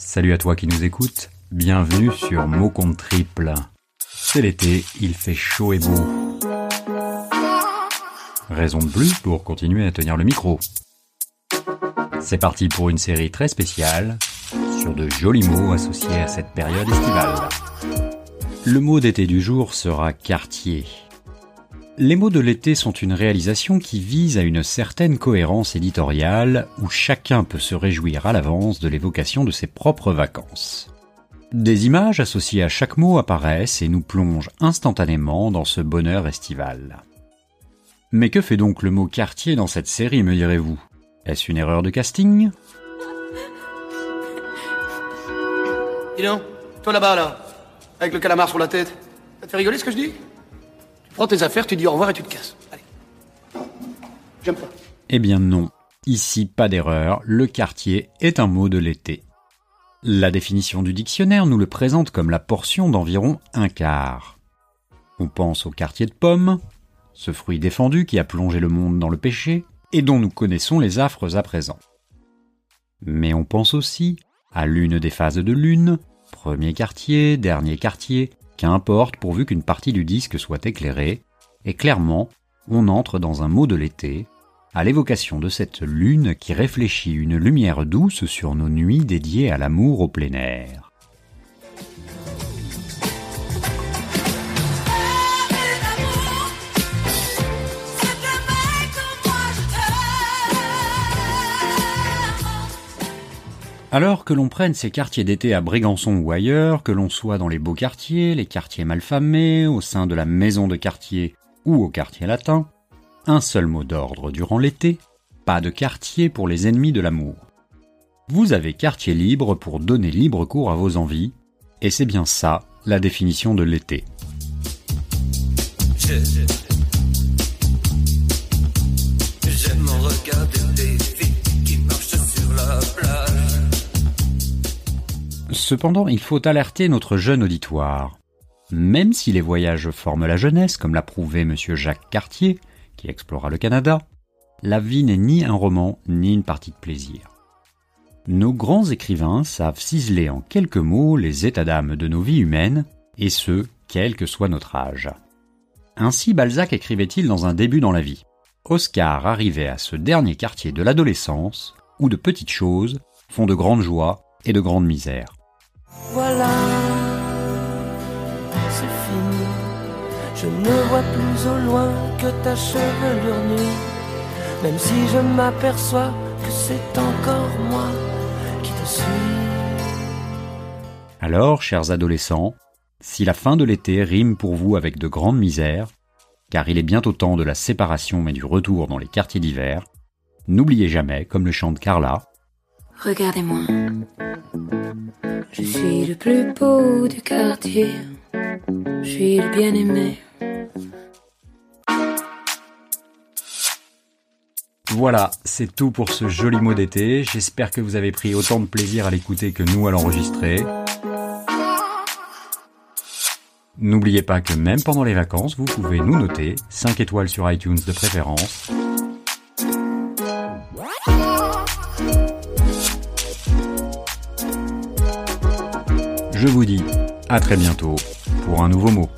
Salut à toi qui nous écoutes, bienvenue sur Mot Compte Triple. C'est l'été, il fait chaud et beau. Raison de plus pour continuer à tenir le micro. C'est parti pour une série très spéciale sur de jolis mots associés à cette période estivale. Le mot d'été du jour sera quartier. Les mots de l'été sont une réalisation qui vise à une certaine cohérence éditoriale où chacun peut se réjouir à l'avance de l'évocation de ses propres vacances. Des images associées à chaque mot apparaissent et nous plongent instantanément dans ce bonheur estival. Mais que fait donc le mot quartier dans cette série, me direz-vous? Est-ce une erreur de casting? Dis toi là-bas, là, avec le calamar sur la tête, ça fait rigoler ce que je dis? Prends tes affaires, tu dis au revoir et tu te casses. Allez. J'aime pas. Eh bien non. Ici, pas d'erreur, le quartier est un mot de l'été. La définition du dictionnaire nous le présente comme la portion d'environ un quart. On pense au quartier de pommes, ce fruit défendu qui a plongé le monde dans le péché, et dont nous connaissons les affres à présent. Mais on pense aussi à l'une des phases de lune, premier quartier, dernier quartier, qu'importe pourvu qu'une partie du disque soit éclairée, et clairement, on entre dans un mot de l'été, à l'évocation de cette lune qui réfléchit une lumière douce sur nos nuits dédiées à l'amour au plein air. Alors que l'on prenne ces quartiers d'été à Brégançon ou ailleurs, que l'on soit dans les beaux quartiers, les quartiers malfamés, au sein de la maison de quartier ou au quartier latin, un seul mot d'ordre durant l'été, pas de quartier pour les ennemis de l'amour. Vous avez quartier libre pour donner libre cours à vos envies, et c'est bien ça la définition de l'été. Cependant, il faut alerter notre jeune auditoire. Même si les voyages forment la jeunesse, comme l'a prouvé M. Jacques Cartier, qui explora le Canada, la vie n'est ni un roman ni une partie de plaisir. Nos grands écrivains savent ciseler en quelques mots les états d'âme de nos vies humaines, et ce, quel que soit notre âge. Ainsi Balzac écrivait-il dans un début dans la vie. Oscar arrivait à ce dernier quartier de l'adolescence, où de petites choses font de grandes joies et de grandes misères. Voilà, c'est fini. Je ne vois plus au loin que ta chevelure nue. Même si je m'aperçois que c'est encore moi qui te suis. Alors, chers adolescents, si la fin de l'été rime pour vous avec de grandes misères, car il est bientôt temps de la séparation et du retour dans les quartiers d'hiver, n'oubliez jamais, comme le chante Carla, Regardez-moi. Je suis le plus beau du quartier. Je suis le bien-aimé. Voilà, c'est tout pour ce joli mot d'été. J'espère que vous avez pris autant de plaisir à l'écouter que nous à l'enregistrer. N'oubliez pas que même pendant les vacances, vous pouvez nous noter 5 étoiles sur iTunes de préférence. Je vous dis à très bientôt pour un nouveau mot.